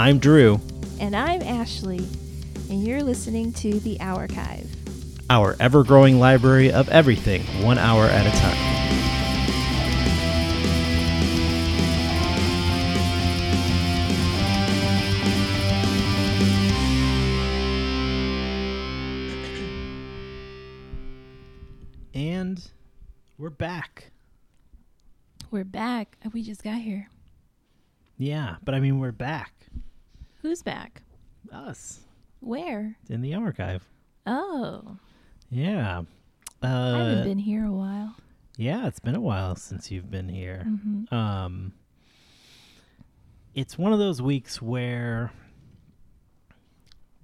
I'm Drew, And I'm Ashley, and you're listening to The Archive. our ever growing library of everything, one hour at a time. And we're back. We're back. We just got here. Yeah, but I mean, we're back. Who's back? Us Where? in the archive. Oh, Yeah. Uh, I haven't been here a while. Yeah, it's been a while since you've been here. hmm Um, it's one of those weeks where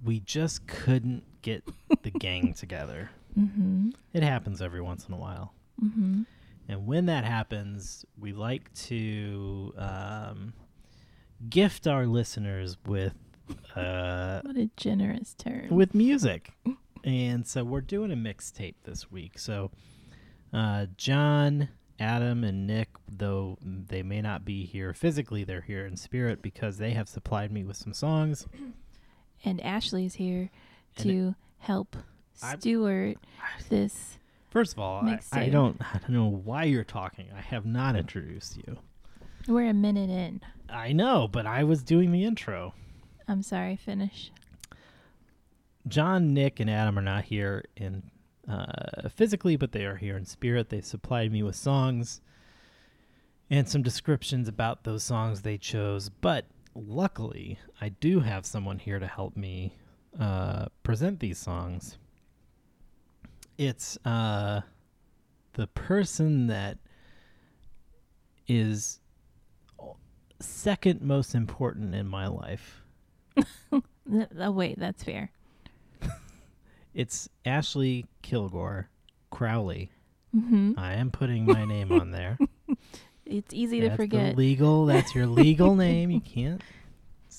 we just couldn't get the gang together. hmm It happens every once in a while. hmm And when that happens, we like to um, gift our listeners with uh, What a generous term. with music. And so we're doing a mixtape this week. So uh, John, Adam, and Nick, though they may not be here physically, they're here in spirit because they have supplied me with some songs. and Ashley is here And to help I'm- this. First of all, I, I don't I don't know why you're talking. I have not introduced you. We're a minute in. I know, but I was doing the intro. I'm sorry, finish. John, Nick, and Adam are not here in uh, physically, but they are here in spirit. They supplied me with songs and some descriptions about those songs they chose. But luckily, I do have someone here to help me uh, present these songs. It's uh, the person that is second most important in my life. Oh, wait, that's fair. It's Ashley Kilgore Crowley. hmm I am putting my name on there. It's easy to That's the forget. legal. That's your legal name. You can't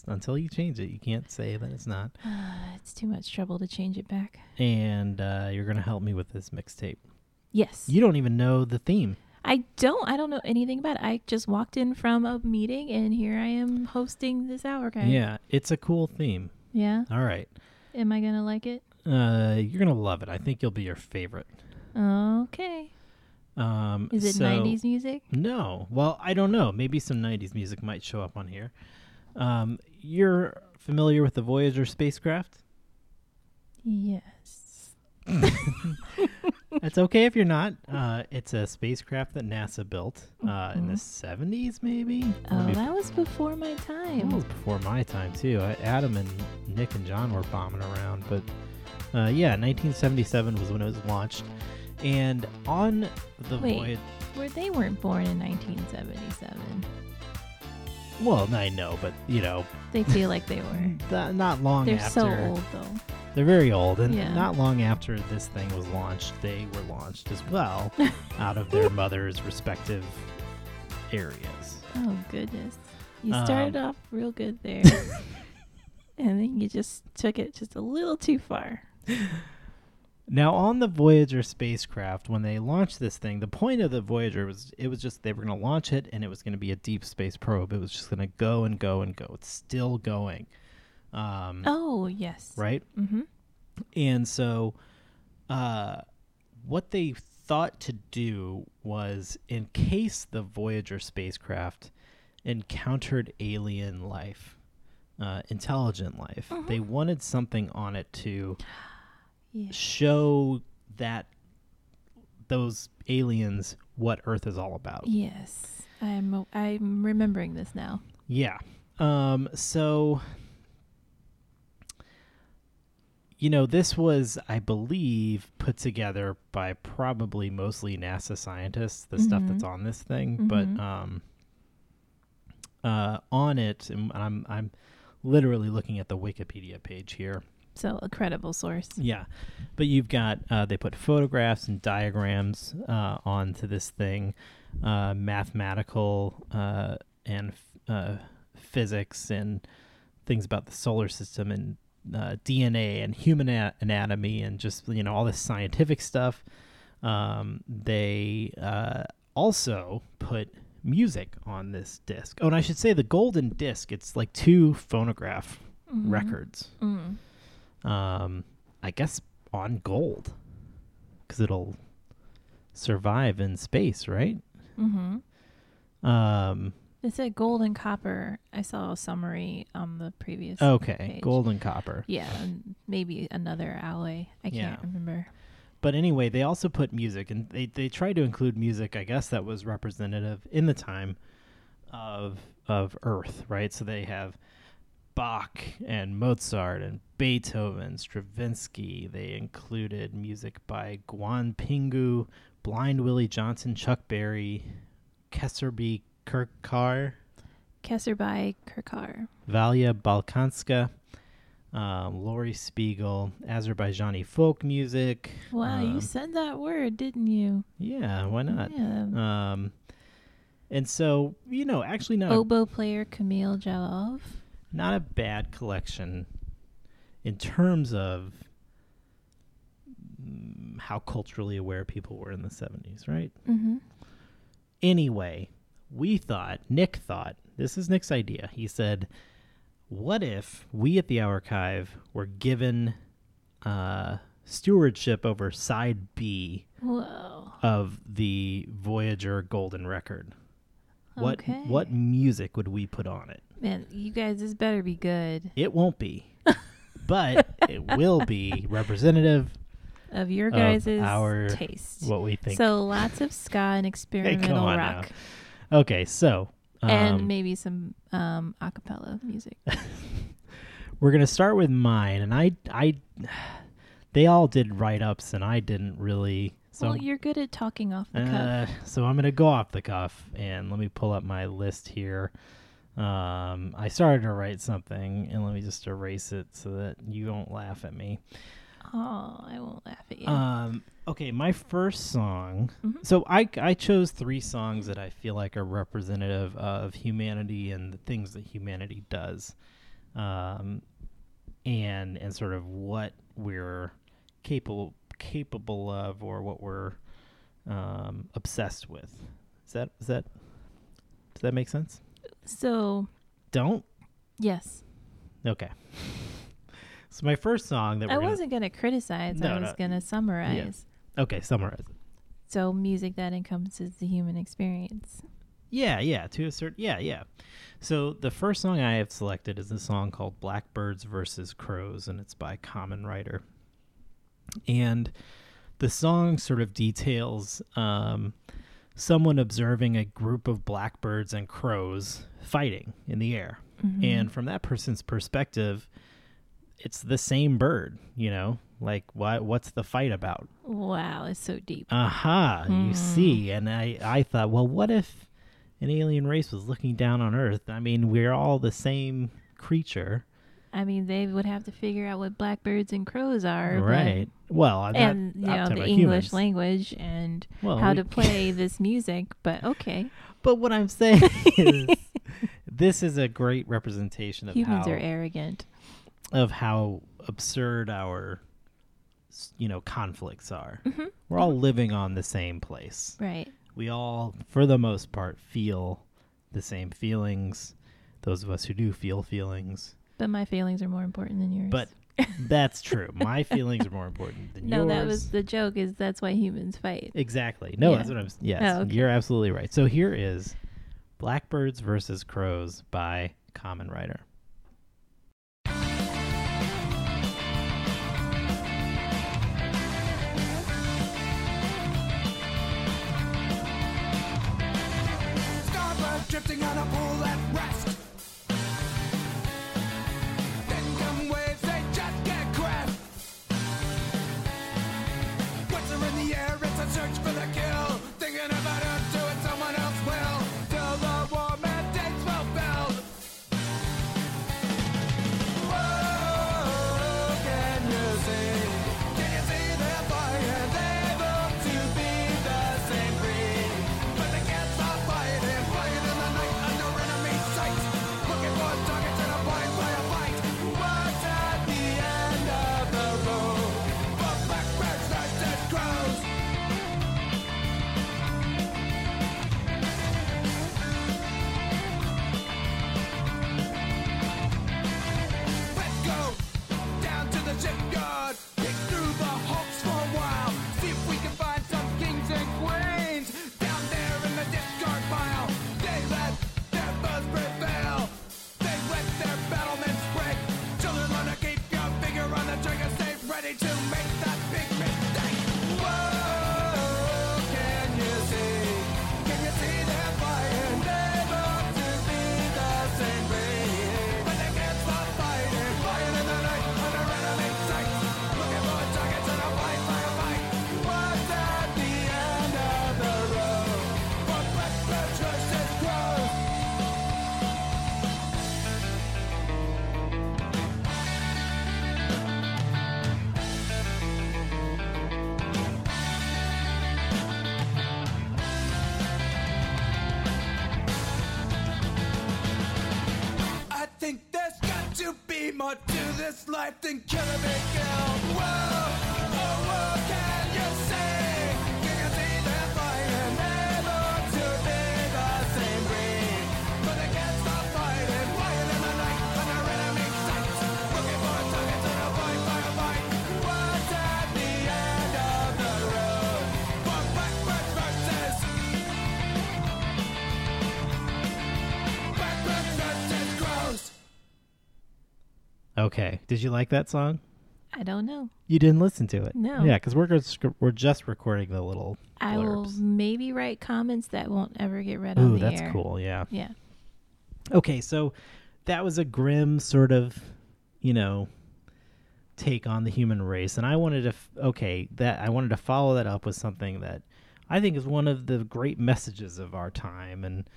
until you change it. You can't say that it's not. it's too much trouble to change it back. And uh, you're gonna help me with this mixtape. Yes. You don't even know the theme. I don't. I don't know anything about it. I just walked in from a meeting, and here I am hosting this hour guy. Yeah, it's a cool theme. Yeah. All right, Am I gonna like it? uh, you're gonna love it. I think you'll be your favorite. Okay. Um, Is it so- 90s music? No. Well, I don't know. Maybe some 90s music might show up on here. Um, you're familiar with the Voyager spacecraft? Yes. That's okay if you're not. Uh, it's a spacecraft that NASA built uh, in the Mhm. 70s, maybe. Oh, Maybe that was before my time. was before my time too. I, Adam and Nick and John were bombing around, but uh, yeah, 1977 was when it was launched. And on the Wait. Voyager, Where they weren't born in 1977. well, I know, but you know, They feel like they were. th- not long They're after. so old though. They're very old, and Yeah. not long after this thing was launched, they were launched as well out of their mother's respective areas. Oh goodness. You Um, started off real good there. and then you just took it just a little too far. Now, on the Voyager spacecraft, when they launched this thing, the point of the Voyager was it was just they were going to launch it and it was going to be a deep space probe. It was just going to go and go and go. It's still going. Um, Oh, yes. Right? Mm-hmm. And so, uh, what they thought to do was, in case the Voyager spacecraft encountered alien life, uh, intelligent life, Mhm. they wanted something on it to Yeah. show that those aliens what Earth is all about. Yes. I'm I'm remembering this now. Yeah. Um so you know, this was I believe put together by probably mostly NASA scientists, the stuff that's Mhm. on this thing, but Mhm. um uh on it and I'm I'm literally looking at the Wikipedia page here. So a credible source. Yeah, but you've got uh, they put photographs and diagrams uh, onto this thing, uh, mathematical uh, and f- uh, physics and things about the solar system and uh, DNA and human a- anatomy and just you know all this scientific stuff. Um, they uh, also put music on this disc. Oh, and I should say the golden disc. It's like two phonograph Mhm. records. Mm. Um, I guess on gold, because it'll survive in space, right? Mm-hmm. Um, It said gold and copper. I saw a summary on the previous. okay, page. gold and copper. Yeah, and maybe another alloy. I Yeah. can't remember. But anyway, they also put music, and they they tried to include music. I guess that was representative in the time of of Earth, right? So they have Bach and Mozart and Beethoven, Stravinsky. They included music by Guan Pinghu, Blind Willie Johnson, Chuck Berry, Kesarbai Kerkar, Kesarbai Kerkar. Valya Balkanska, um, Laurie Spiegel, Azerbaijani folk music. Wow, you um, said that word, didn't you? Yeah, why not? Yeah. Um, and so you know, actually, not Oboe player Camille Jalov. not a bad collection in terms of mm, how culturally aware people were in the '70s, right? Mm-hmm. Anyway, we thought, Nick thought, this is Nick's idea. He said, "What if we at the archive were given uh, stewardship over side B Whoa. of the Voyager Golden Record?" What Okay. what music would we put on it? Man, you guys, this better be good. It won't be, but it will be representative Of your guys' our- taste. what we think. So lots of ska and experimental on now. Okay, so um, and maybe some um acapella music. we're gonna start with mine, and I I they all did write ups, and I didn't really. So well, you're good at talking off the cuff. uh, so I'm gonna go off the cuff, and let me pull up my list here. Um, I started to write something, and let me just erase it so that you don't laugh at me. Oh, I won't laugh at you. Um, okay, my first song. Mhm. So I I chose three songs that I feel like are representative of humanity and the things that humanity does, um, and and sort of what we're capable capable of or what we're um, obsessed with. Is that is that does that make sense? so, Don't yes. okay. So my first song that we're I gonna, wasn't going to criticize. No, I was no. going to summarize. okay summarize it. So, music that encompasses the human experience. Yeah, yeah, to a certain yeah, yeah. So the first song I have selected is a song called Blackbirds versus Crows and it's by Common Rider. And the song sort of details um, someone observing a group of blackbirds and crows fighting in the air. Mhm. And from that person's perspective, it's the same bird, you know? Like what what's the fight about? wow, it's so deep. aha you Hmm. see and i i thought well what if an alien race was looking down on earth i mean we're all the same creature I mean, they would have to figure out what blackbirds and crows are, right well I'm and you know the English humans. language and well, how we- to play this music. But okay, but what i'm saying is this is a great representation of how humans how are arrogant. Of how absurd our you know conflicts are hmm we're all living on the same place Right. we all, for the most part, feel the same feelings. Those of us who do feel feelings. But my feelings are more important than yours. But that's true. My feelings are more important than no, yours. No, that was the joke. Is that's why humans fight. exactly. No, Yeah. that's what I'm. Yes, Oh, okay. you're absolutely right. So here is Blackbirds versus Crows by Common Rider. Drifting on a pool this life than kill a Did you like that song? I don't know. You didn't listen to it. No. Yeah, because we're just, we're just recording the little I will maybe write comments that won't ever get read on Ooh, the that's air. cool. Yeah. Yeah. Okay, so that was a grim sort of, you know, take on the human race, and I wanted to. F- okay, that I wanted to follow that up with something that I think is one of the great messages of our time, and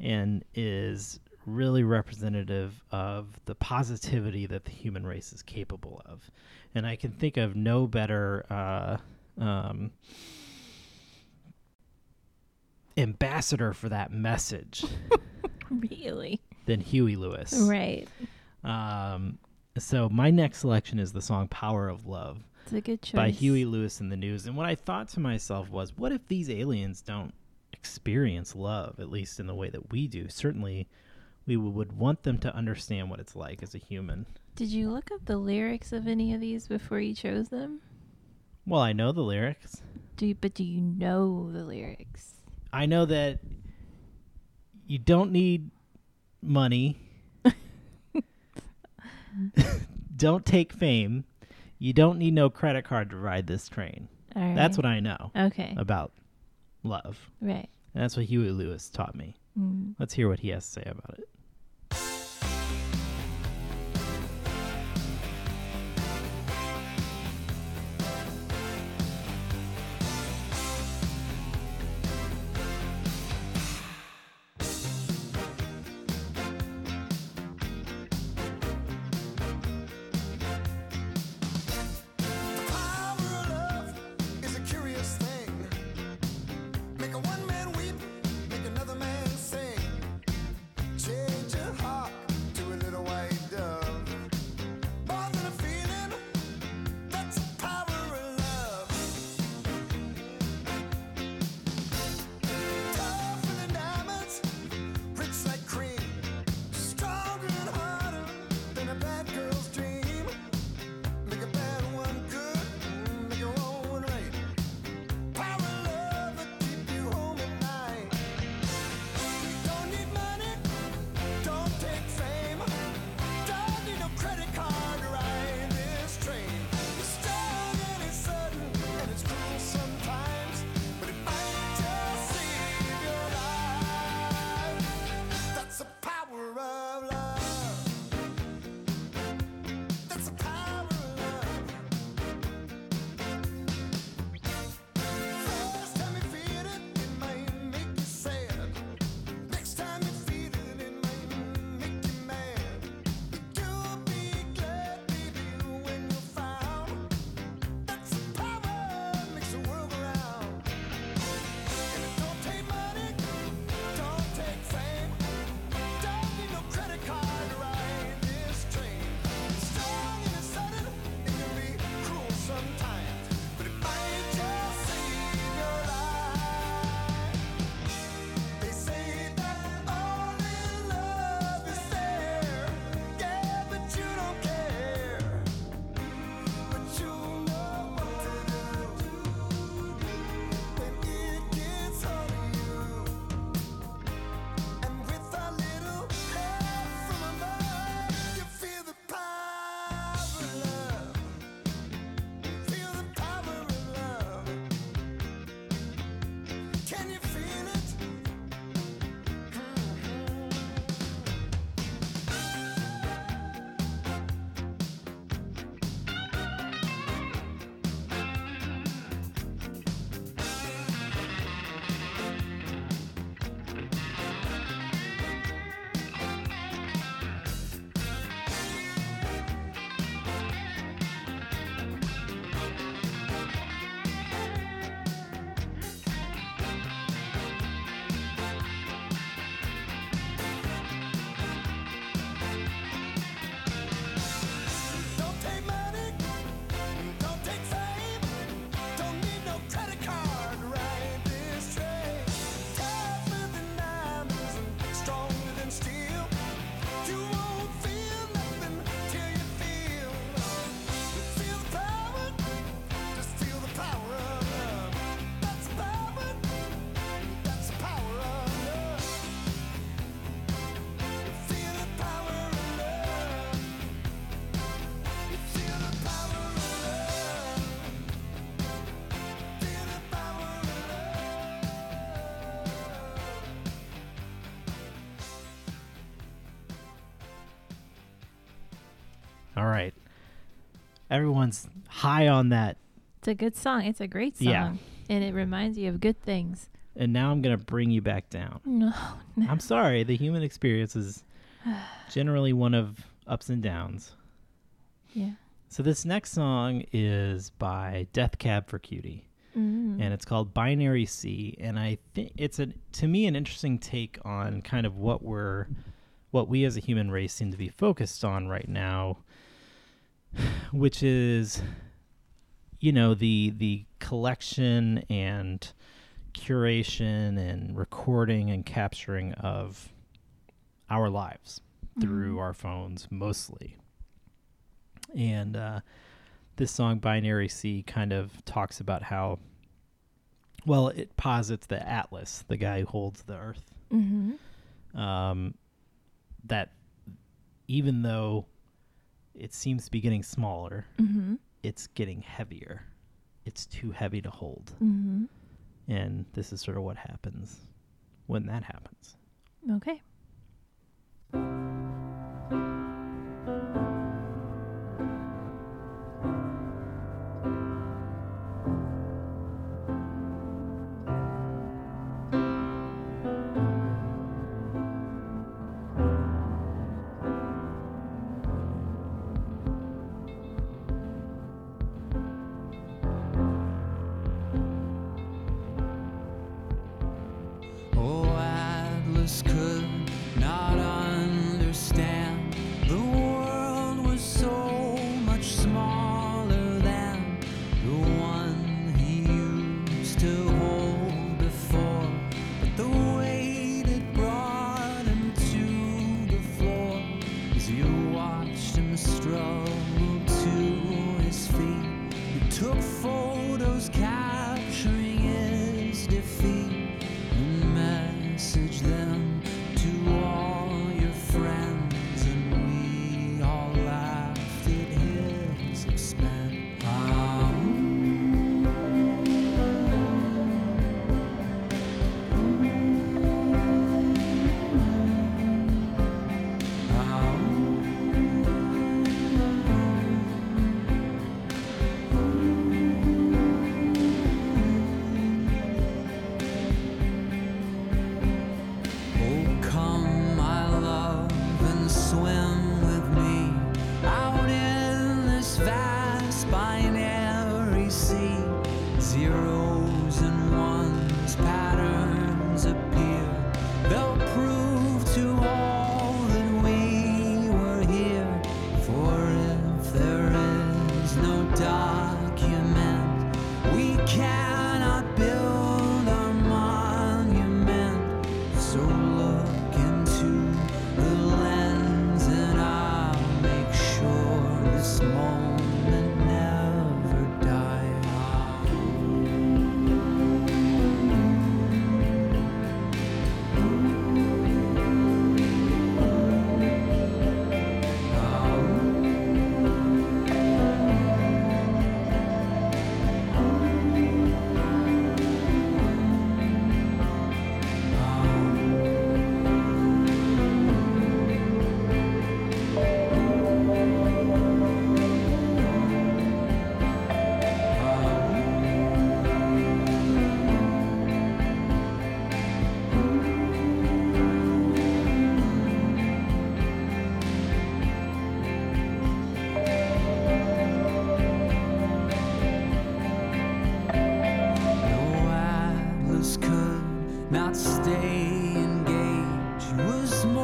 and is really representative of the positivity that the human race is capable of. And I can think of no better uh, um, ambassador for that message Really? than Huey Lewis. Right. Um, so my next selection is the song "Power of Love" It's a good choice. by Huey Lewis and the News. And what I thought to myself was, what if these aliens don't experience love, at least in the way that we do? Certainly, we would want them to understand what it's like as a human. Did you look up the lyrics of any of these before you chose them? Well, I know the lyrics. Do you, but do you know the lyrics? I know that you don't need money. don't take fame. You don't need no credit card to ride this train. Right. That's what I know Okay. about love. right. And that's what Huey Lewis taught me. Mm. Let's hear what he has to say about it. Everyone's high on that. It's a good song. It's a great song. Yeah. And it reminds you of good things. And now I'm going to bring you back down. No. no. I'm sorry. The human experience is generally one of ups and downs. yeah. So this next song is by Death Cab for Cutie. Mm. and it's called Binary Sea. And I think it's a to me an interesting take on kind of what we're what we as a human race seem to be focused on right now, which is you know the the collection and curation and recording and capturing of our lives through Mhm. our phones mostly. And uh, this song Binary Sea kind of talks about how well it posits the atlas the guy who holds the earth Mm-hmm. um, that even though it seems to be getting smaller Mm-hmm. it's getting heavier it's too heavy to hold Mm-hmm. and this is sort of what happens when that happens Okay. To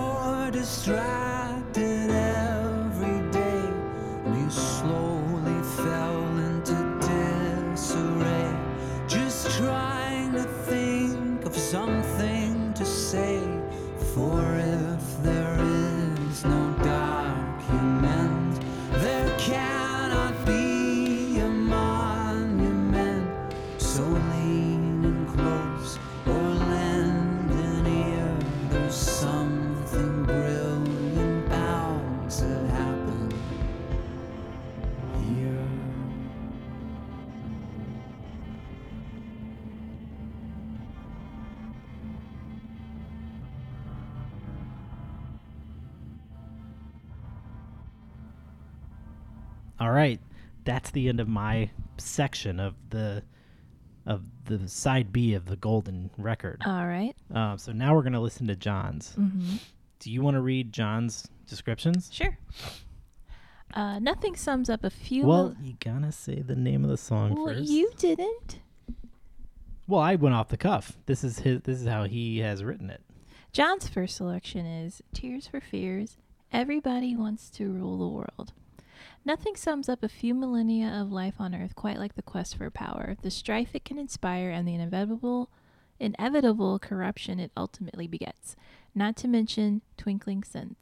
more distracted that's the end of my section of the of the side B of the golden record. All right. Uh, so now we're gonna listen to John's. Mm-hmm. Do you want to read John's descriptions? Sure. Uh, nothing sums up a few. Well, you gotta say the name of the song well, first. you didn't. Well, I went off the cuff. This is his. This is how he has written it. John's first selection is Tears for Fears. Everybody wants to rule the world. Nothing sums up a few millennia of life on Earth quite like the quest for power, the strife it can inspire, and the inevitable, inevitable corruption it ultimately begets. Not to mention Twinkling Synth.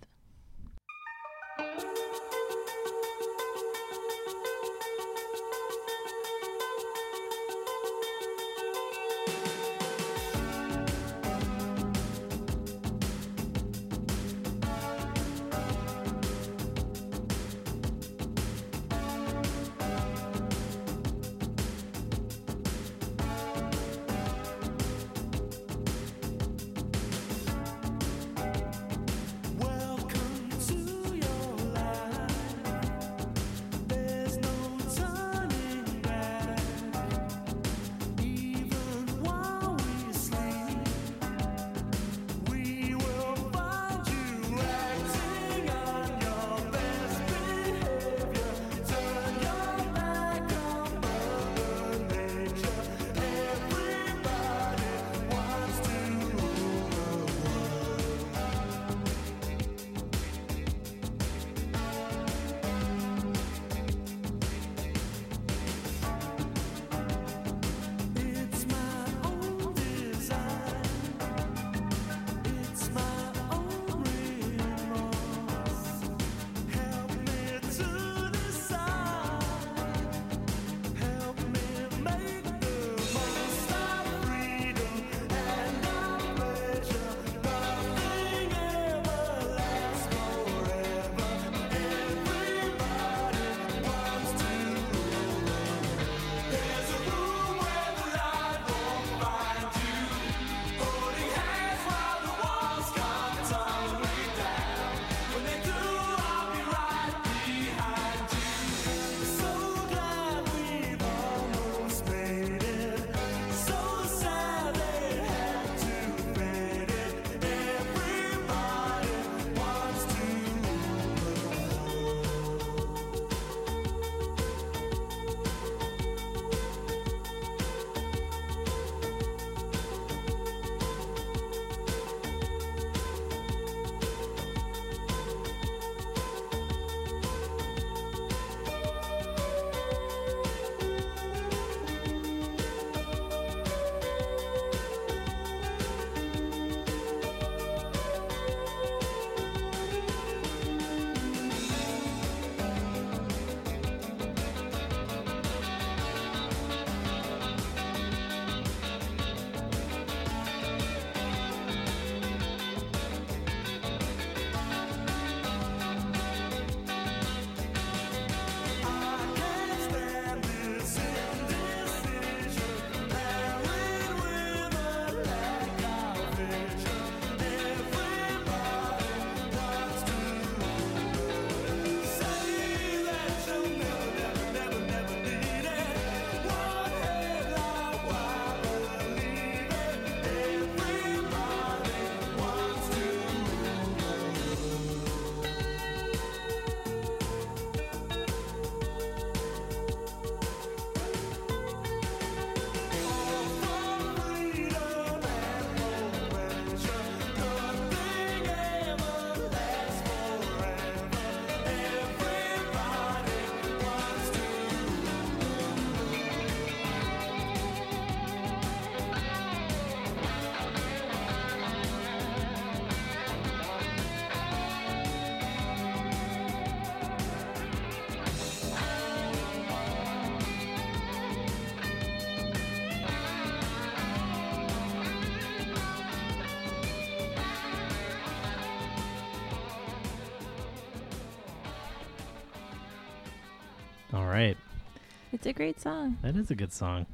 A great song. that is a good song.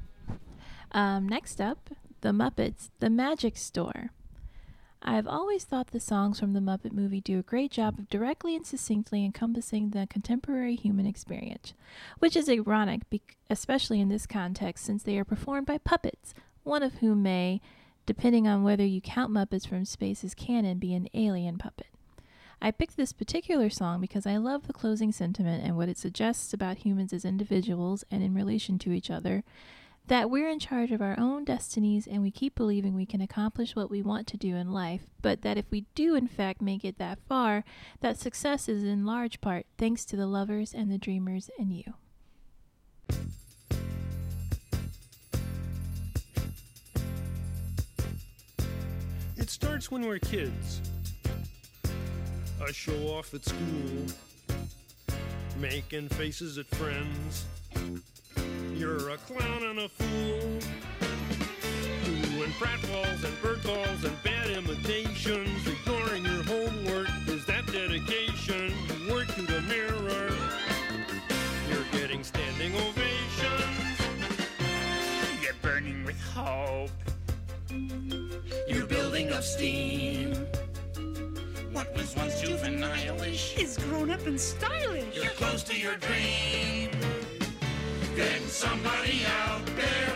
Um, next up, The Muppets, The Magic Store. I've always thought the songs from the Muppet movie do a great job of directly and succinctly encompassing the contemporary human experience, which is ironic, bec- especially in this context, since they are performed by puppets, one of whom may, depending on whether you count Muppets from Space as canon, be an alien puppet. I picked this particular song because I love the closing sentiment and what it suggests about humans as individuals and in relation to each other. That we're in charge of our own destinies and we keep believing we can accomplish what we want to do in life, but that if we do in fact make it that far, that success is in large part thanks to the lovers and the dreamers and you. It starts when we're kids. A show off at school, making faces at friends. You're a clown and a fool. Doing pratfalls and bird calls and bad imitations. Ignoring your homework is that dedication. You work to the mirror. You're getting standing ovations. You're burning with hope. You're building up steam. What was once juvenile-ish is grown up and stylish. You're close to your dream. Then somebody out there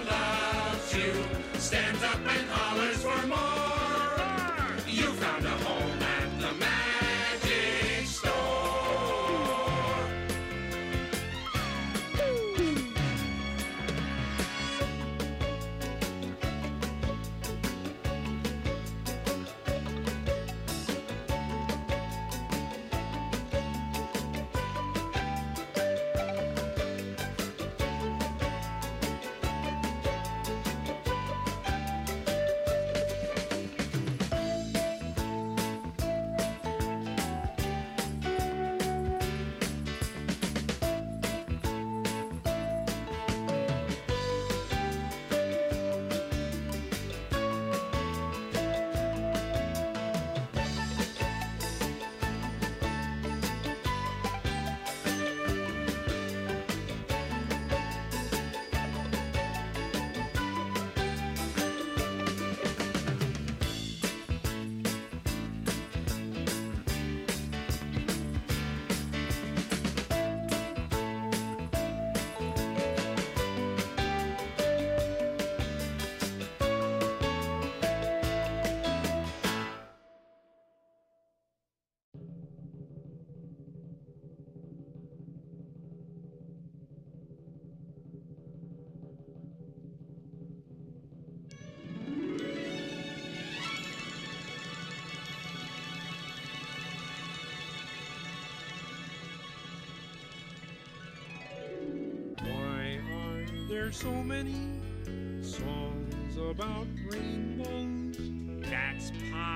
are there so many songs about rainbows? That's part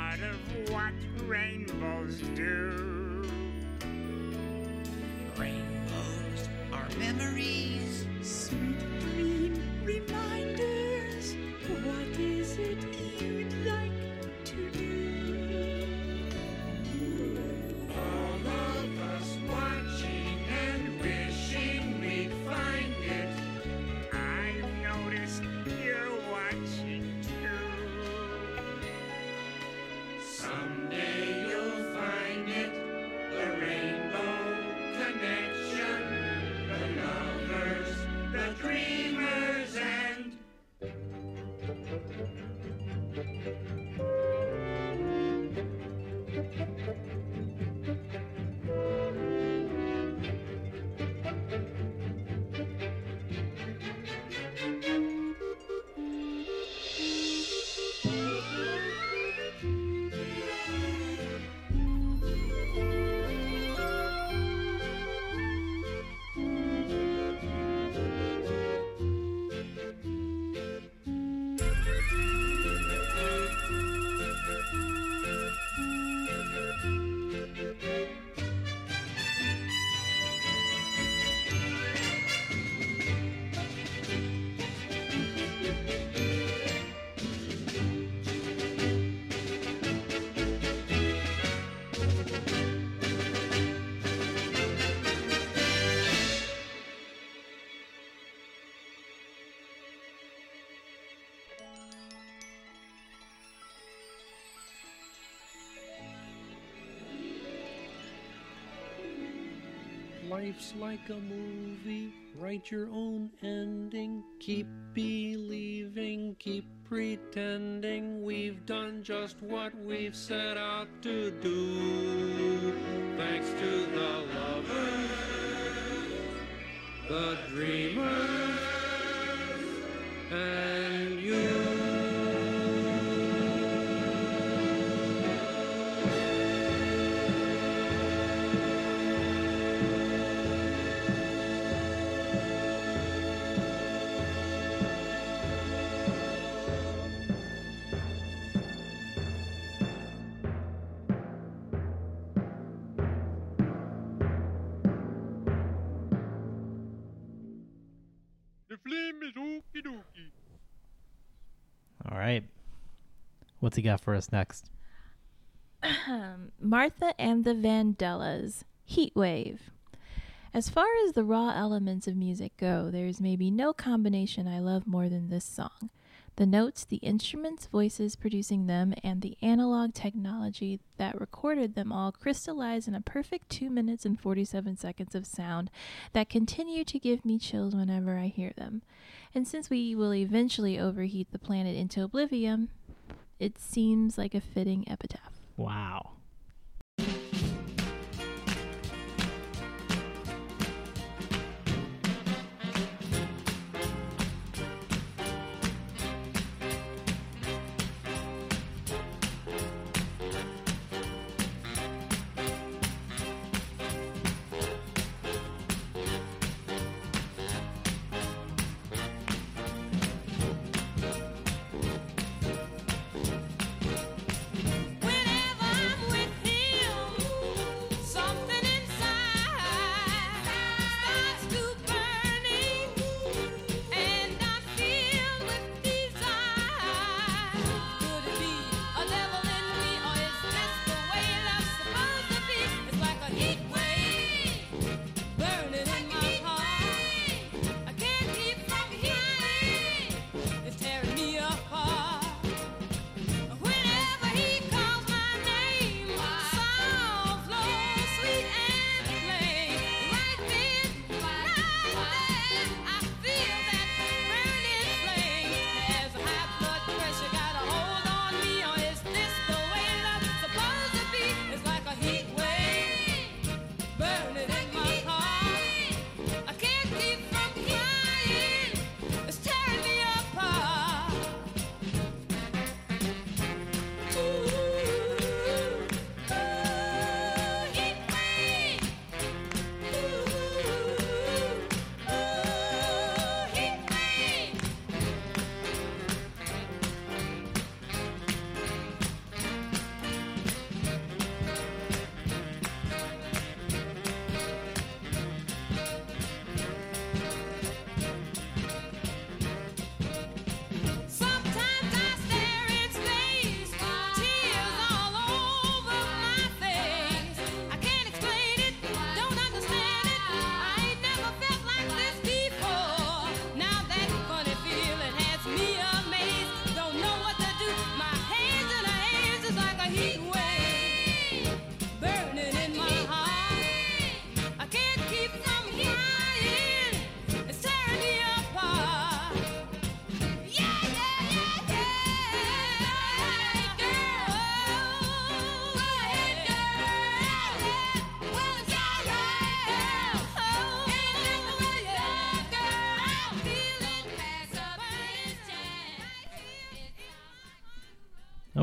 Life's like a movie, write your own ending. Keep believing, keep pretending. We've done just what we've set out to do. Thanks to the lovers, the dreamers, for us next? Martha and the Vandellas, Heat Wave. As far as the raw elements of music go, there is maybe no combination I love more than this song. The notes, the instruments, voices producing them, and the analog technology that recorded them all crystallize in a perfect 2 minutes and 47 seconds of sound that continue to give me chills whenever I hear them. And since we will eventually overheat the planet into oblivion, it seems like a fitting epitaph. Wow.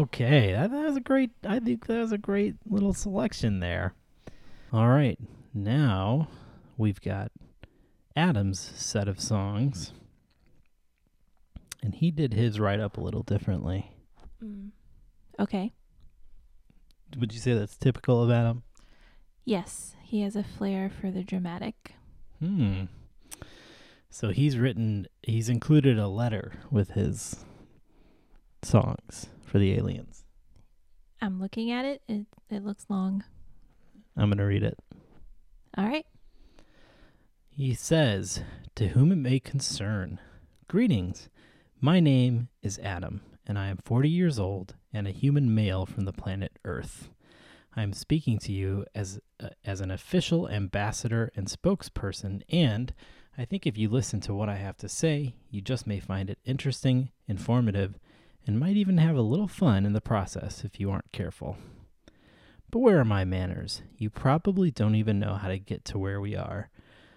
Okay, that, that was a great. I think that was a great little selection there. All right, now we've got Adam's set of songs, and he did his write up a little differently. Mm. Okay. Would you say that's typical of Adam? Yes, he has a flair for the dramatic. Hmm. So he's written. He's included a letter with his songs for the aliens. I'm looking at it. It it looks long. I'm gonna read it. All right. He says, To whom it may concern, Greetings. My name is Adam, and I am 40 years old and a human male from the planet Earth. I'm speaking to you as uh, as an official ambassador and spokesperson, and I think if you listen to what I have to say, you just may find it interesting, informative, and might even have a little fun in the process if you aren't careful. But where are my manners? You probably don't even know how to get to where we are.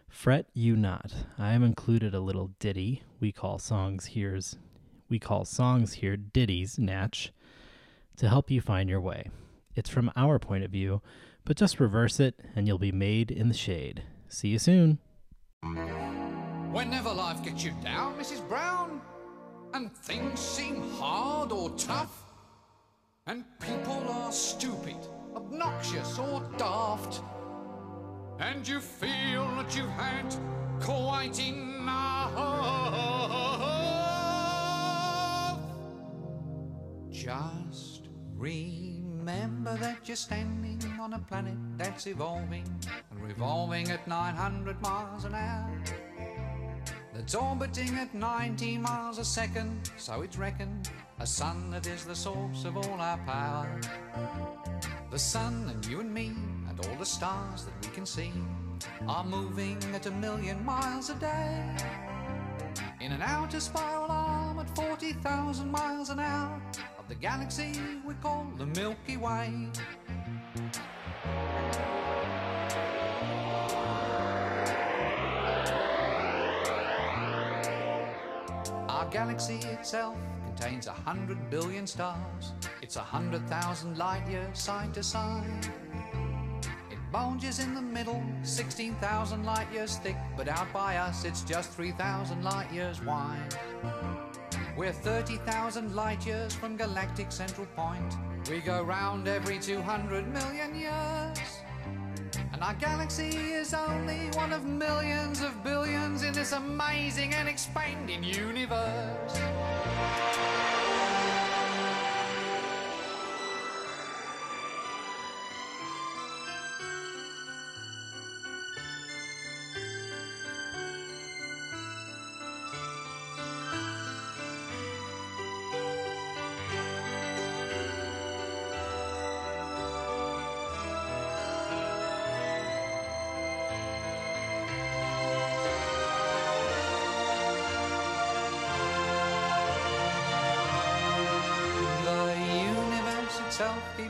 Fret you not. I have included a little ditty we call songs here's we call songs here ditties, Natch, to help you find your way. It's from our point of view, but just reverse it and you'll be made in the shade. See you soon. Whenever life gets you down, Mrs. Brown, and things seem hard or tough, and people are stupid, obnoxious, or daft, and you feel that you've had quite enough, just remember that you're standing on a planet that's evolving and revolving at 900 miles an hour that's orbiting at 19 miles a second, so it's reckoned a sun that is the source of all our power. The sun and you and me and all the stars that we can see are moving at a million miles a day in an outer spiral arm at 40,000 miles an hour of the galaxy we call the Milky Way. Galaxy itself contains a hundred billion stars. It's a hundred thousand light years side to side. It bulges in the middle, 16,000 light years thick, but out by us it's just 3,000 light years wide. We're 30,000 light years from galactic central point. We go round every 200 million years. Our galaxy is only one of millions of billions in this amazing and expanding universe.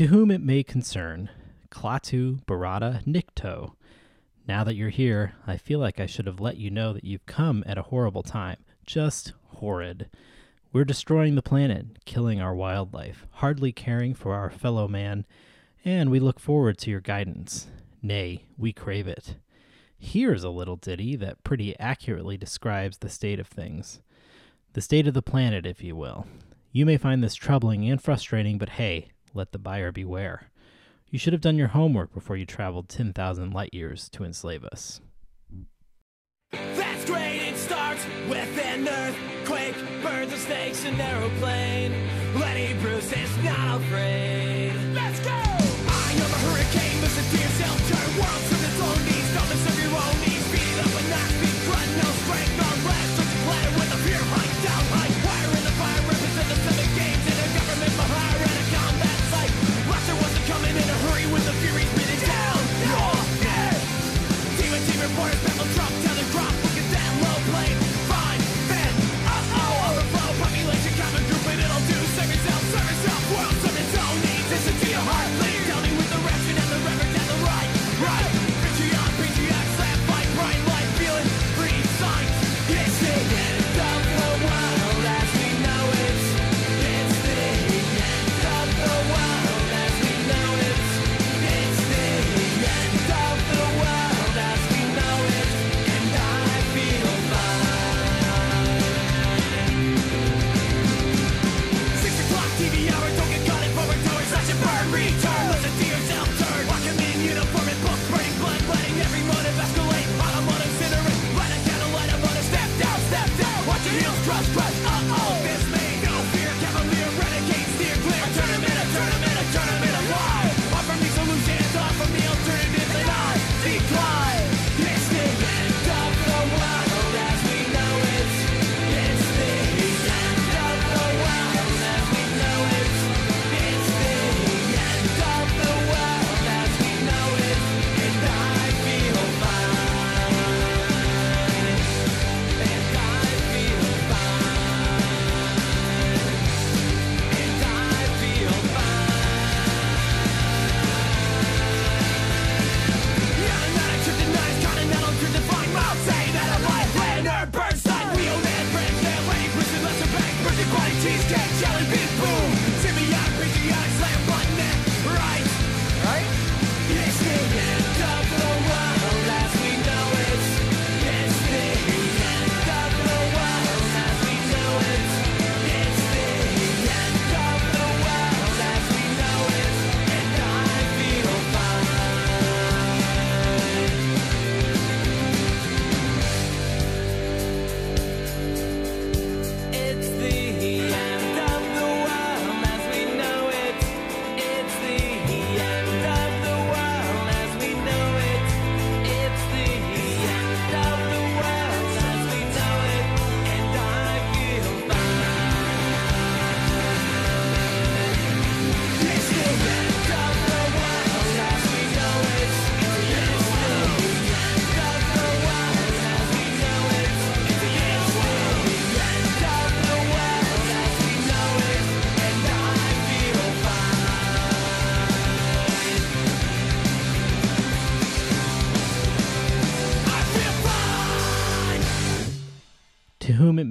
To whom it may concern, Klaatu Barada Nikto. Now that you're here, I feel like I should have let you know that you've come at a horrible time. Just horrid. We're destroying the planet, killing our wildlife, hardly caring for our fellow man, and we look forward to your guidance. Nay, we crave it. Here's a little ditty that pretty accurately describes the state of things. The state of the planet, if you will. You may find this troubling and frustrating, but hey, let the buyer beware. You should have done your homework before you traveled 10,000 light years to enslave us. That's great, it starts with an earthquake, birds and snakes, an aeroplane. Lenny Bruce is not afraid. Let's go! I am a hurricane, listen to yourself, turn world to its own knees, don't serve your own needs, beat it up and not speak, grunt, no strength,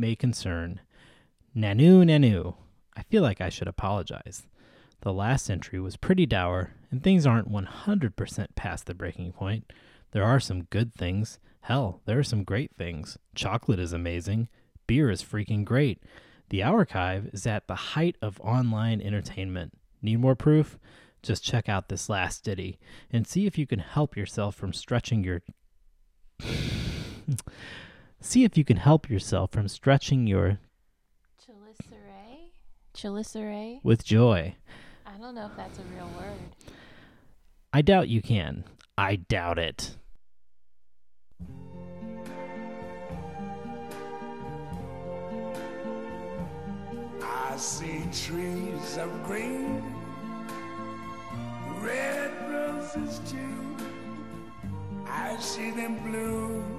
may concern, Nanu Nanu. I feel like I should apologize. The last entry was pretty dour, and things aren't 100% past the breaking point. There are some good things. Hell, there are some great things. Chocolate is amazing. Beer is freaking great. The archive is at the height of online entertainment. Need more proof? Just check out this last ditty and see if you can help yourself from stretching your See if you can help yourself from stretching your Chelicerae? Chelicerae? with joy. I don't know if that's a real word. I doubt you can. I doubt it. I see trees of green, red roses too. I see them bloom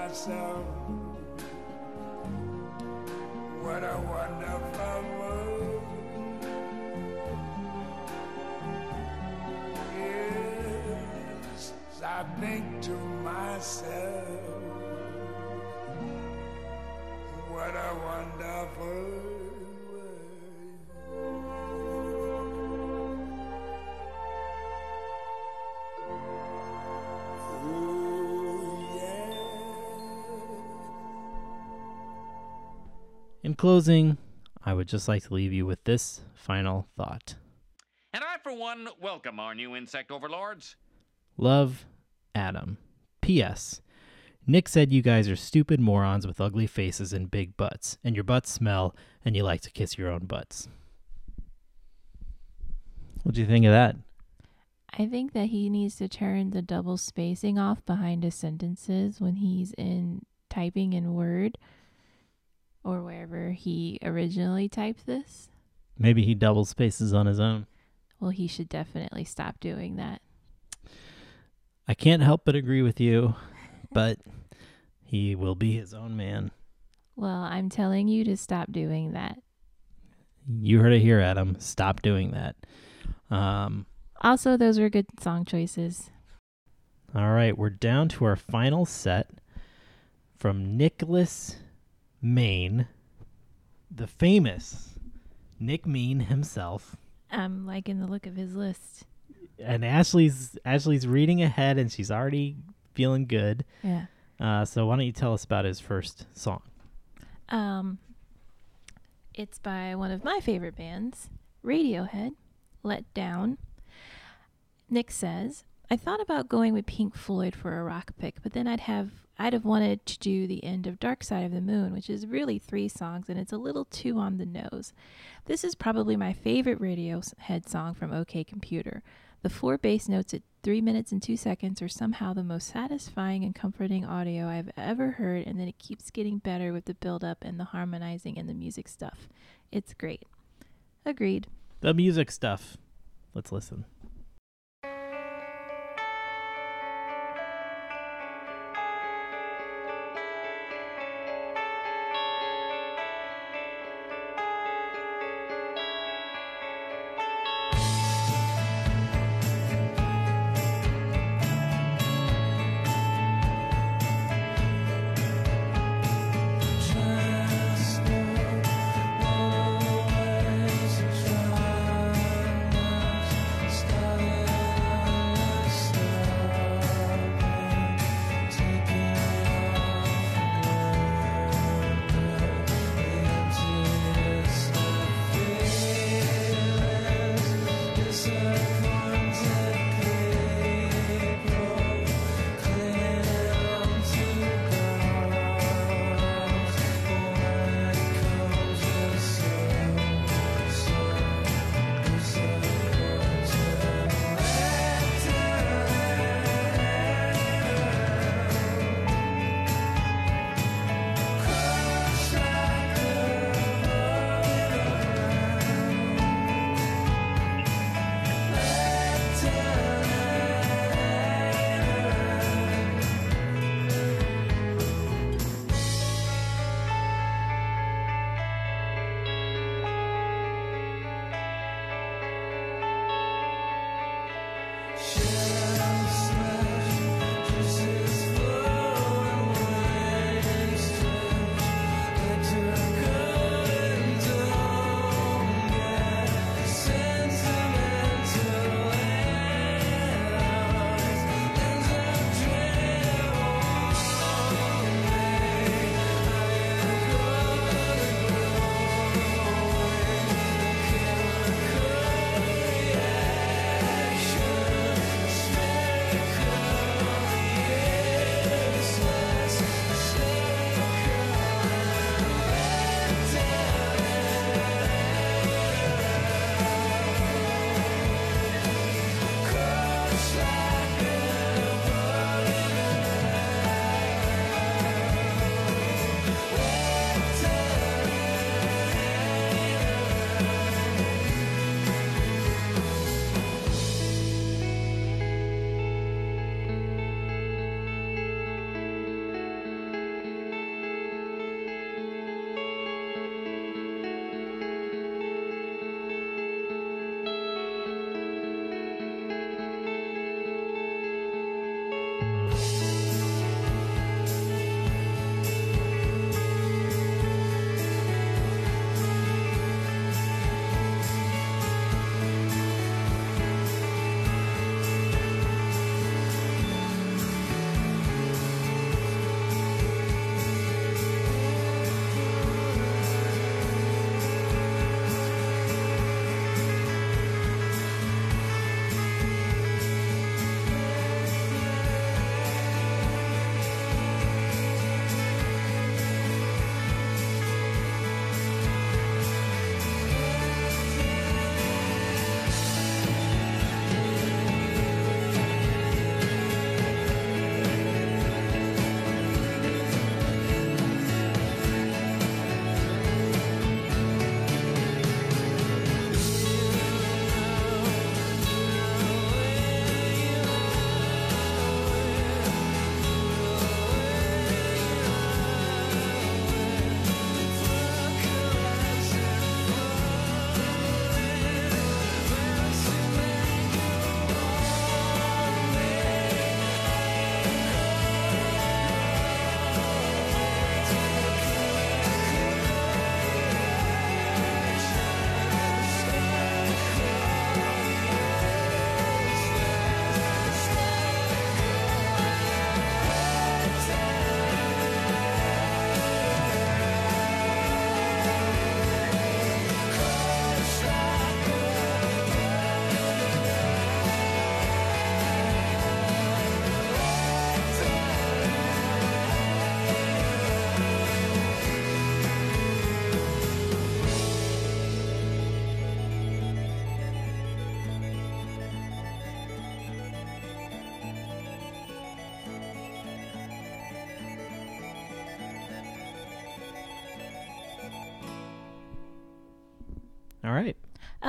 myself, what a wonderful closing, I would just like to leave you with this final thought. And I, for one, welcome our new insect overlords. Love, Adam. P.S. Nick said you guys are stupid morons with ugly faces and big butts, and your butts smell, and you like to kiss your own butts. What do you think of that? I think that he needs to turn the double spacing off behind his sentences when he's in typing in Word or wherever he originally typed this. Maybe he double spaces on his own. Well, he should definitely stop doing that. I can't help but agree with you, but he will be his own man. Well, I'm telling you to stop doing that. You heard it here, Adam. Stop doing that. Um, Also, those were good song choices. all right, we're down to our final set from Nicholas Maine, the famous Nick Mean himself. I'm liking the look of his list. And Ashley's Ashley's reading ahead, and she's already feeling good. Yeah. Uh, so why don't you tell us about his first song? Um, it's by one of my favorite bands, Radiohead, Let Down. Nick says, I thought about going with Pink Floyd for a rock pick, but then I'd have I'd have wanted to do the end of Dark Side of the Moon, which is really three songs and it's a little too on the nose. This is probably my favorite Radiohead song from OK Computer. The four bass notes at 3 minutes and 2 seconds are somehow the most satisfying and comforting audio I've ever heard, and then it keeps getting better with the build up and the harmonizing and the music stuff. It's great. Agreed. The music stuff. Let's listen.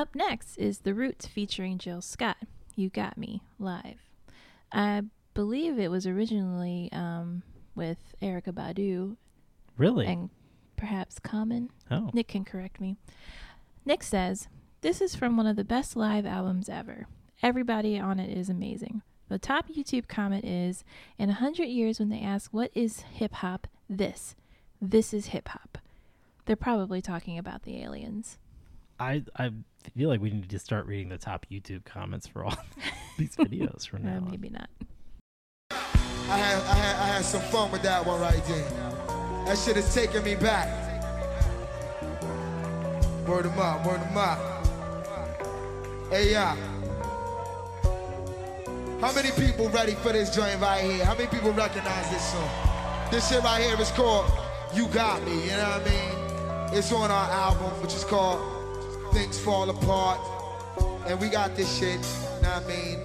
Up next is The Roots featuring Jill Scott. You Got Me live. I believe it was originally um, with Erykah Badu Really? and perhaps Common. oh. Nick can correct me. Nick says, This is from one of the best live albums ever. Everybody on it is amazing. The top YouTube comment is In a hundred years, when they ask, What is hip hop? This. This is hip hop. They're probably talking about the aliens. I I feel like we need to start reading the top YouTube comments for all these videos from now Uh, on. maybe not. I had, I had, I had some fun with that one right there. That shit is taking me back. Word them up, word them up. Hey, yeah. How many people ready for this joint right here? How many people recognize this song? This shit right here is called You Got Me, you know what I mean? It's on our album, which is called Things Fall Apart. And we got this shit, know what I mean?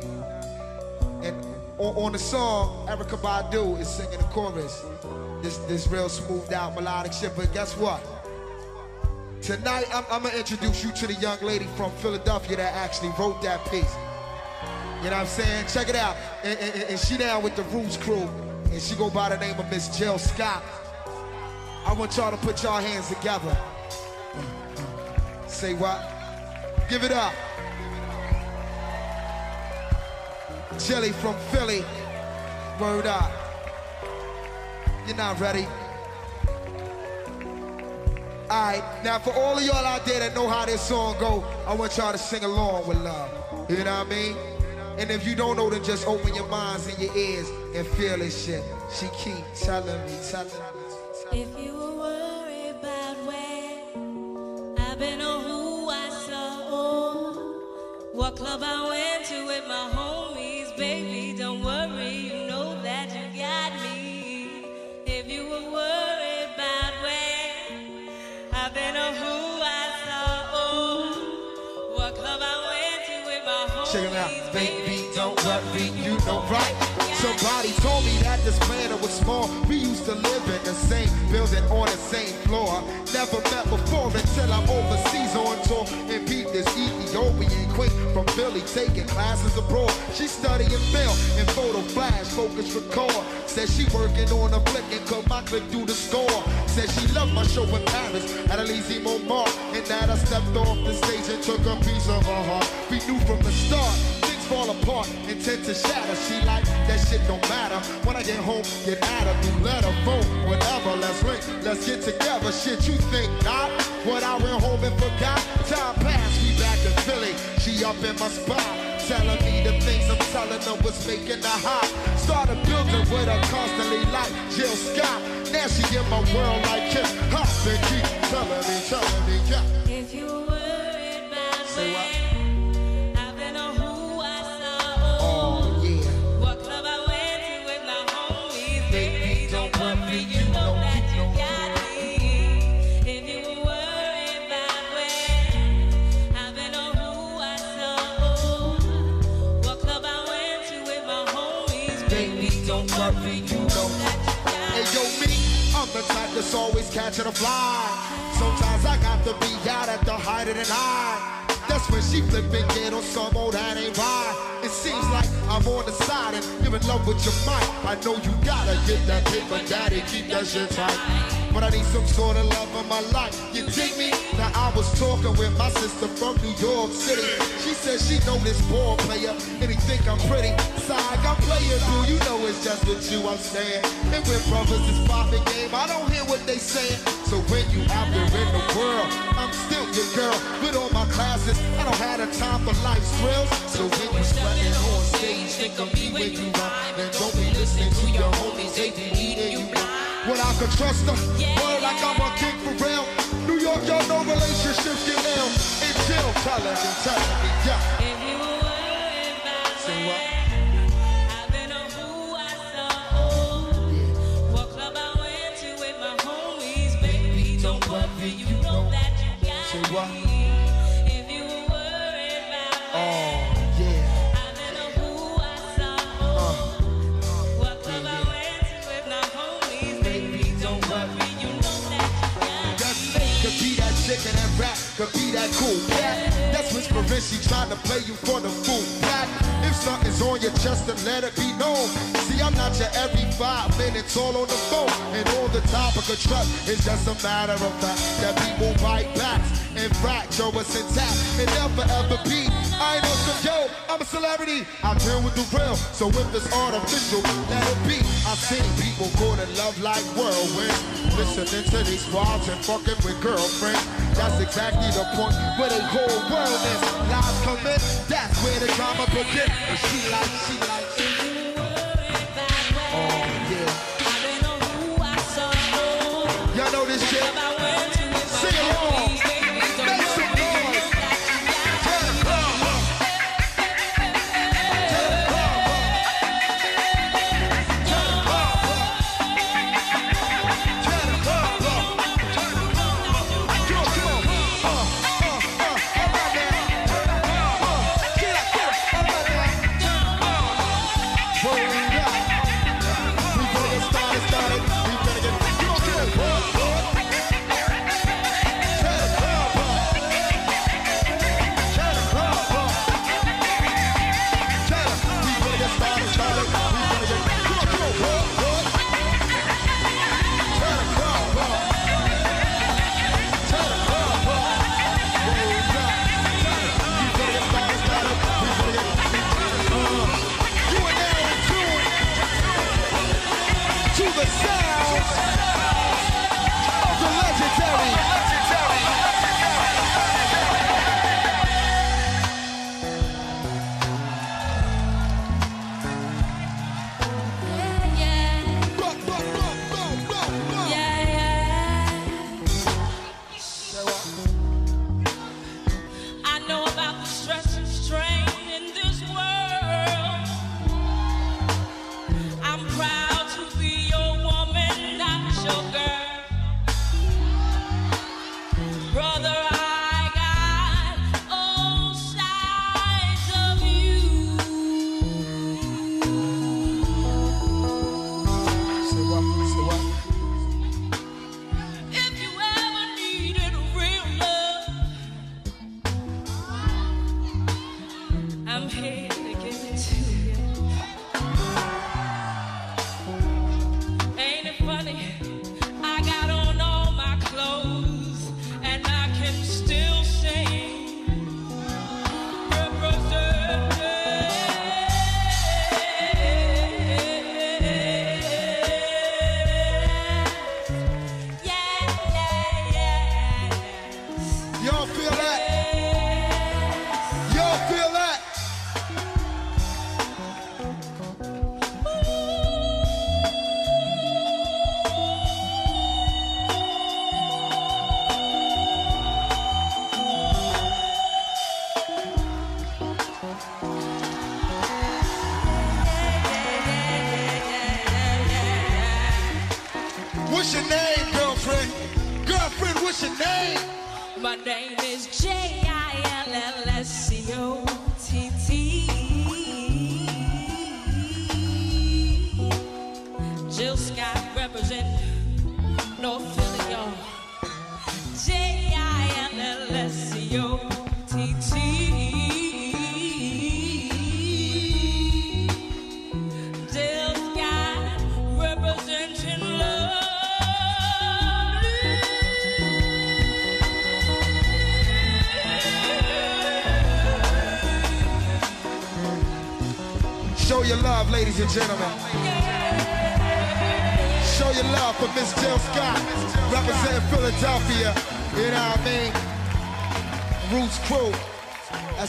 And on, on the song, Erykah Badu is singing the chorus. This this real smoothed out melodic shit. But guess what? Tonight, I'm, I'm gonna introduce you to the young lady from Philadelphia that actually wrote that piece. You know what I'm saying? Check it out. And, and- and she down with the Roots crew, and she go by the name of Miss Jill Scott. I want y'all to put y'all hands together. Say what? Give it up. Jelly from Philly. Word up. You're not ready. Alright, now for all of y'all out there that know how this song go, I want y'all to sing along with love. You know what I mean? And if you don't know, then just open your minds and your ears and feel this shit. She keep telling me, telling me. You what club I went to with my homies, baby, don't worry, you know that you got me. If you were worried about where I've been or who I saw or what club I went to with my homies, Check it out, baby, don't worry, you know right. Somebody told me that this planet was small. We used to live in the same building on the same floor. Never met before until I'm overseas on tour and beat this queen from Philly taking classes abroad. She studying film and photo flash, focus record. Said she working on a flick and cut my click through the score. Said she loved my show in Paris at Elysee Montmartre and that I stepped off the stage and took a piece of her heart. We knew from the start things fall apart intent to shatter. She like that shit don't matter. When I get home, get at her, do letter, phone, whatever. Let's link, let's get together. Shit, you think not? What I went home and forgot. Time passed, we back in Philly. She up in my spot. Telling me the things I'm telling her was making her hot. Started building with her constantly like Jill Scott. Now she in my world like Kim Hop and keep telling me, telling me, yeah. If you were worried about Say what? That's always catching a fly. Sometimes I got to be out at the height of the night. That's when she flip and get on some old that ain't right. It seems like I'm on the side and you're in love with your mind. I know you gotta get that paper, daddy, keep that shit tight. But I need some sort of love in my life. You dig me? Now I was talking with my sister from New York City. She said she know this ball player and he think I'm pretty. Side, I'm playing boo, you know it's just with you I'm saying. And when brothers is popping game, I don't hear what they saying. So when you out there in the world, I'm still your girl. With all my classes, I don't have the time for life's thrills. So when you sweating on stage, think of me when you rhyme. And don't be listening to your homies, they be eating you blind. When I could trust her, word like I'm a king for real. New York, y'all know relationships get ill. Until telling me, telling me, yeah. Whispering she trying to play you for the fool cat. If something's on your chest, then let it be known. See, I'm not your every five minutes all on the phone. And on the topic of trust it's just a matter of fact that people bite backs and fracture us intact and never ever be. I know some yo, I'm a celebrity. I deal with the real, so if it's artificial, let it be. I've seen people go to love like whirlwind, listening to these squads and fucking with girlfriends. That's exactly the point where the whole world is. Lies come in, that's where the drama begins. And she like, she like, she Oh yeah. Y'all know this shit? Sing along.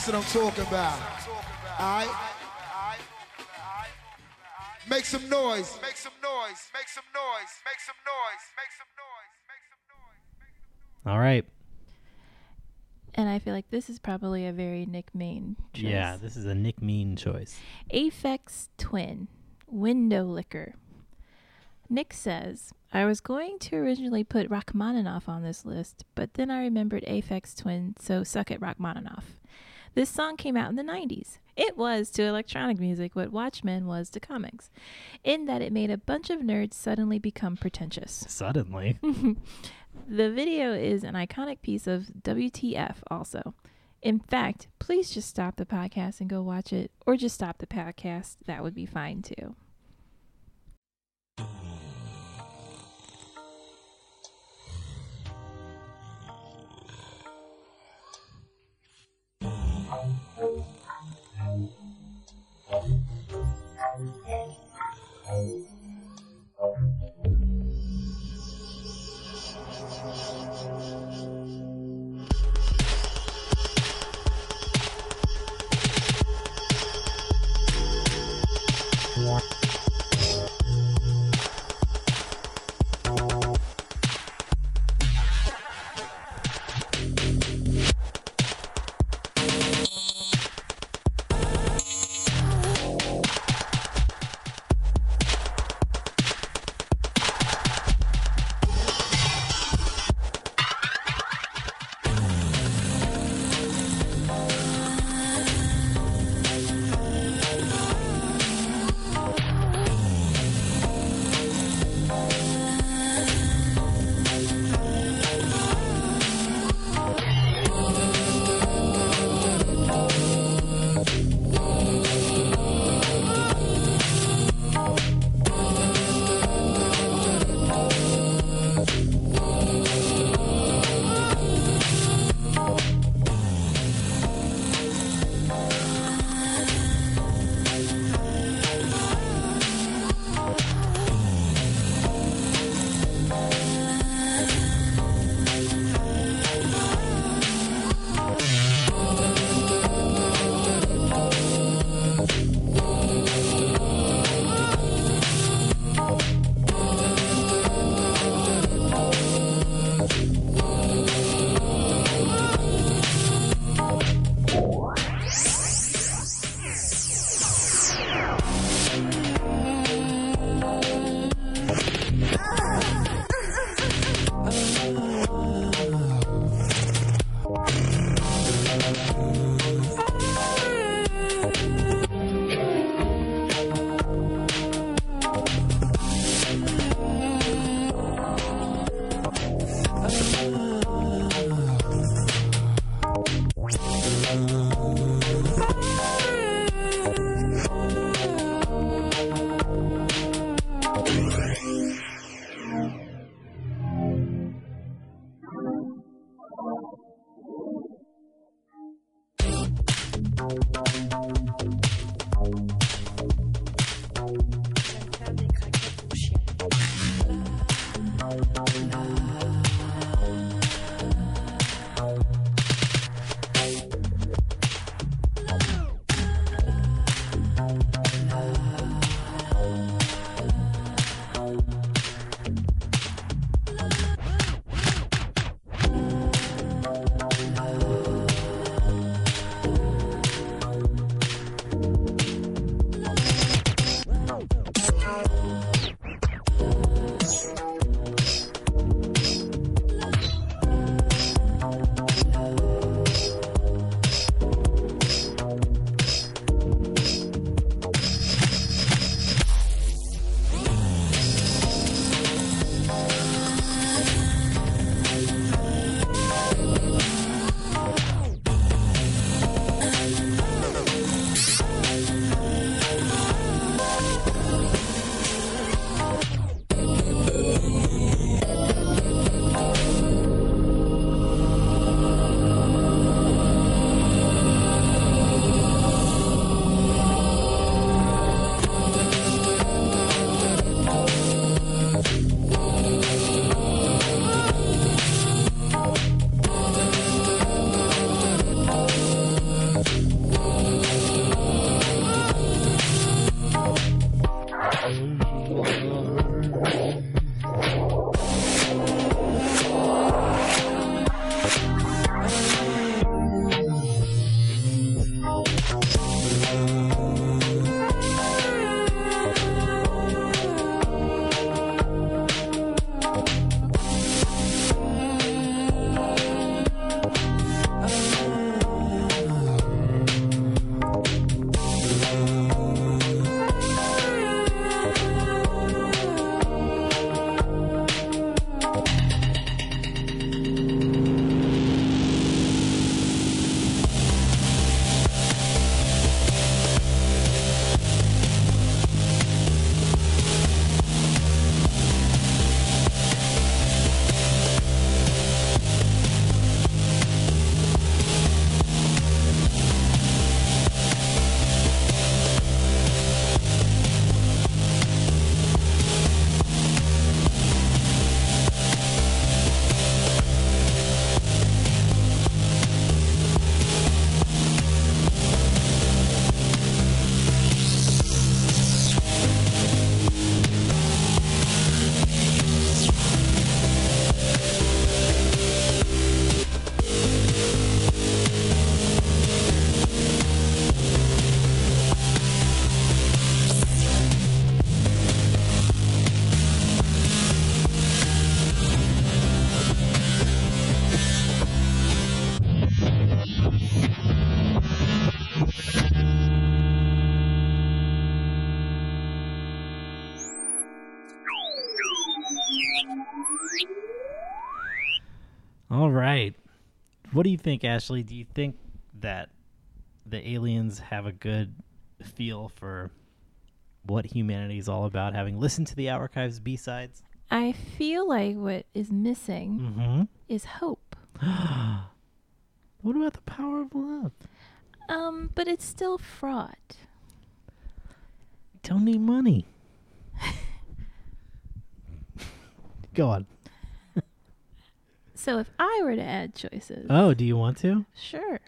What I'm talking about. All right? Make some noise. Make some noise. Make some noise. Make some noise. Make some noise. Make some noise. All right. And I feel like this is probably a very Nick Main choice. Yeah, this is a Nick Mean choice. Aphex Twin, Windowlicker. Nick says, I was going to originally put Rachmaninoff on this list, but then I remembered Aphex Twin, so suck it, Rachmaninoff. This song came out in the 90s. It was to electronic music what Watchmen was to comics, in that it made a bunch of nerds suddenly become pretentious. Suddenly. The video is an iconic piece of WTF, also. In fact, please just stop the podcast and go watch it, or just stop the podcast. That would be fine too. Thank you. What do you think, Ashley? Do you think that the aliens have a good feel for what humanity is all about, having listened to the archives B sides? I feel like what is missing Mm-hmm. is hope. What about the power of love? Um, but it's still fraught. Don't need money. Go on. So if I were to add choices, Oh, do you want to? sure.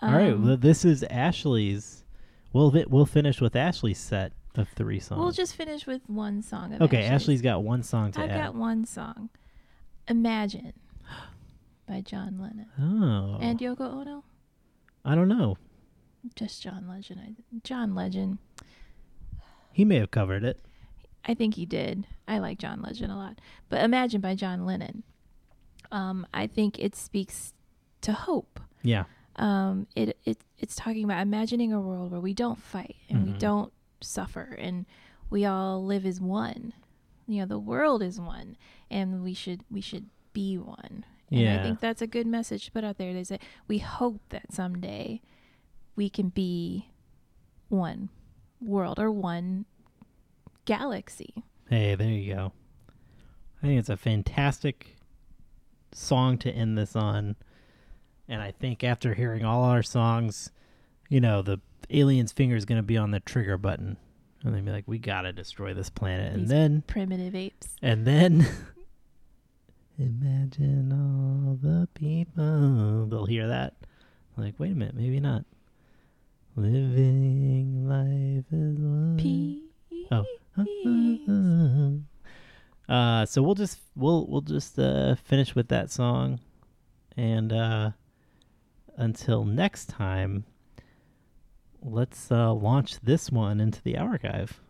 All right. Um, Well, this is Ashley's. We'll vi- we'll finish with Ashley's set of three songs. We'll just finish with one song. Of okay. Ashley's. Ashley's got one song to I've add. got one song. Imagine by John Lennon. oh. And Yoko Ono? I don't know. Just John Legend. I, John Legend. He may have covered it. I think he did. I like John Legend a lot. But Imagine by John Lennon. Um, I think it speaks to hope. Yeah. Um, it, it it's talking about imagining a world where we don't fight and we Mhm. don't suffer and we all live as one. You know, the world is one and we should we should be one. And Yeah. I think that's a good message to put out there. Is that we hope that someday we can be one world or one galaxy. Hey, there you go. I think it's a fantastic song to end this on. And I think after hearing all our songs, you know, the alien's finger is going to be on the trigger button. And they'd be like, we got to destroy this planet. And These then, primitive apes. and then, imagine all the people. They'll hear that. Like, wait a minute, maybe not. Living life is one. Peace. Oh. Uh, so we'll just we'll we'll just uh, finish with that song, and uh, until next time, let's uh, launch this one into the archive.